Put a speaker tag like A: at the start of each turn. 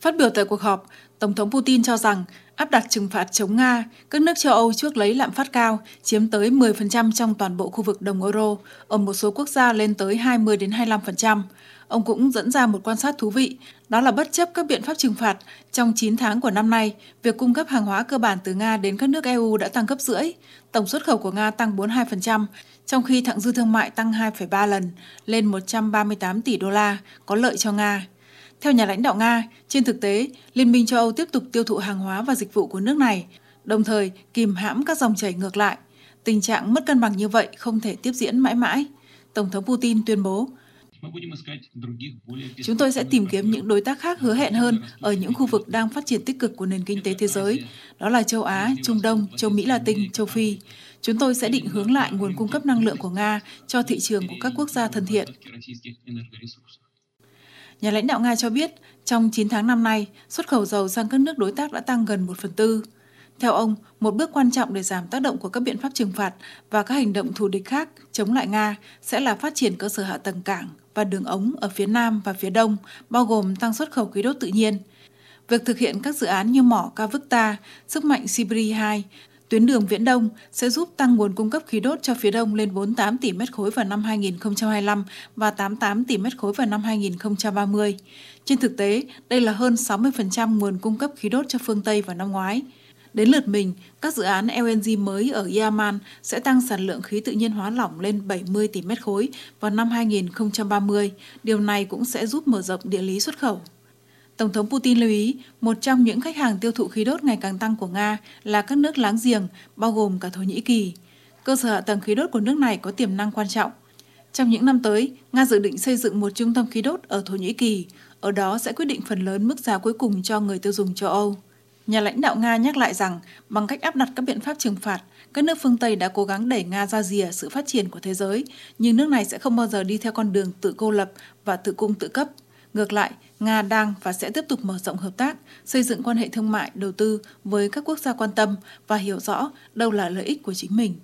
A: Phát biểu tại cuộc họp, Tổng thống Putin cho rằng áp đặt trừng phạt chống Nga, các nước châu Âu trước lấy lạm phát cao, chiếm tới 10% trong toàn bộ khu vực đồng euro, ở một số quốc gia lên tới 20 đến 25%. Ông cũng dẫn ra một quan sát thú vị, đó là bất chấp các biện pháp trừng phạt, trong 9 tháng của năm nay, việc cung cấp hàng hóa cơ bản từ Nga đến các nước EU đã tăng gấp rưỡi. Tổng xuất khẩu của Nga tăng 42%, trong khi thặng dư thương mại tăng 2,3 lần, lên 138 tỷ đô la, có lợi cho Nga. Theo nhà lãnh đạo Nga, trên thực tế, Liên minh châu Âu tiếp tục tiêu thụ hàng hóa và dịch vụ của nước này, đồng thời kìm hãm các dòng chảy ngược lại. Tình trạng mất cân bằng như vậy không thể tiếp diễn mãi mãi. Tổng thống Putin tuyên bố, Chúng tôi sẽ tìm kiếm những đối tác khác hứa hẹn hơn ở những khu vực đang phát triển tích cực của nền kinh tế thế giới, đó là châu Á, Trung Đông, châu Mỹ Latin, châu Phi. Chúng tôi sẽ định hướng lại nguồn cung cấp năng lượng của Nga cho thị trường của các quốc gia thân thiện. Nhà lãnh đạo Nga cho biết, trong 9 tháng năm nay, xuất khẩu dầu sang các nước đối tác đã tăng gần 1 phần tư. Theo ông, một bước quan trọng để giảm tác động của các biện pháp trừng phạt và các hành động thù địch khác chống lại Nga sẽ là phát triển cơ sở hạ tầng cảng và đường ống ở phía Nam và phía Đông, bao gồm tăng xuất khẩu khí đốt tự nhiên. Việc thực hiện các dự án như mỏ Kavukta, sức mạnh Sibri 2 Tuyến đường Viễn Đông sẽ giúp tăng nguồn cung cấp khí đốt cho phía Đông lên 48 tỷ mét khối vào năm 2025 và 88 tỷ mét khối vào năm 2030. Trên thực tế, đây là hơn 60% nguồn cung cấp khí đốt cho phương Tây vào năm ngoái. Đến lượt mình, các dự án LNG mới ở Yaman sẽ tăng sản lượng khí tự nhiên hóa lỏng lên 70 tỷ mét khối vào năm 2030. Điều này cũng sẽ giúp mở rộng địa lý xuất khẩu. Tổng thống Putin lưu ý, một trong những khách hàng tiêu thụ khí đốt ngày càng tăng của Nga là các nước láng giềng, bao gồm cả Thổ Nhĩ Kỳ. Cơ sở hạ tầng khí đốt của nước này có tiềm năng quan trọng. Trong những năm tới, Nga dự định xây dựng một trung tâm khí đốt ở Thổ Nhĩ Kỳ, ở đó sẽ quyết định phần lớn mức giá cuối cùng cho người tiêu dùng châu Âu. Nhà lãnh đạo Nga nhắc lại rằng, bằng cách áp đặt các biện pháp trừng phạt, các nước phương Tây đã cố gắng đẩy Nga ra rìa sự phát triển của thế giới, nhưng nước này sẽ không bao giờ đi theo con đường tự cô lập và tự cung tự cấp. Ngược lại, Nga đang và sẽ tiếp tục mở rộng hợp tác, xây dựng quan hệ thương mại, đầu tư với các quốc gia quan tâm và hiểu rõ đâu là lợi ích của chính mình.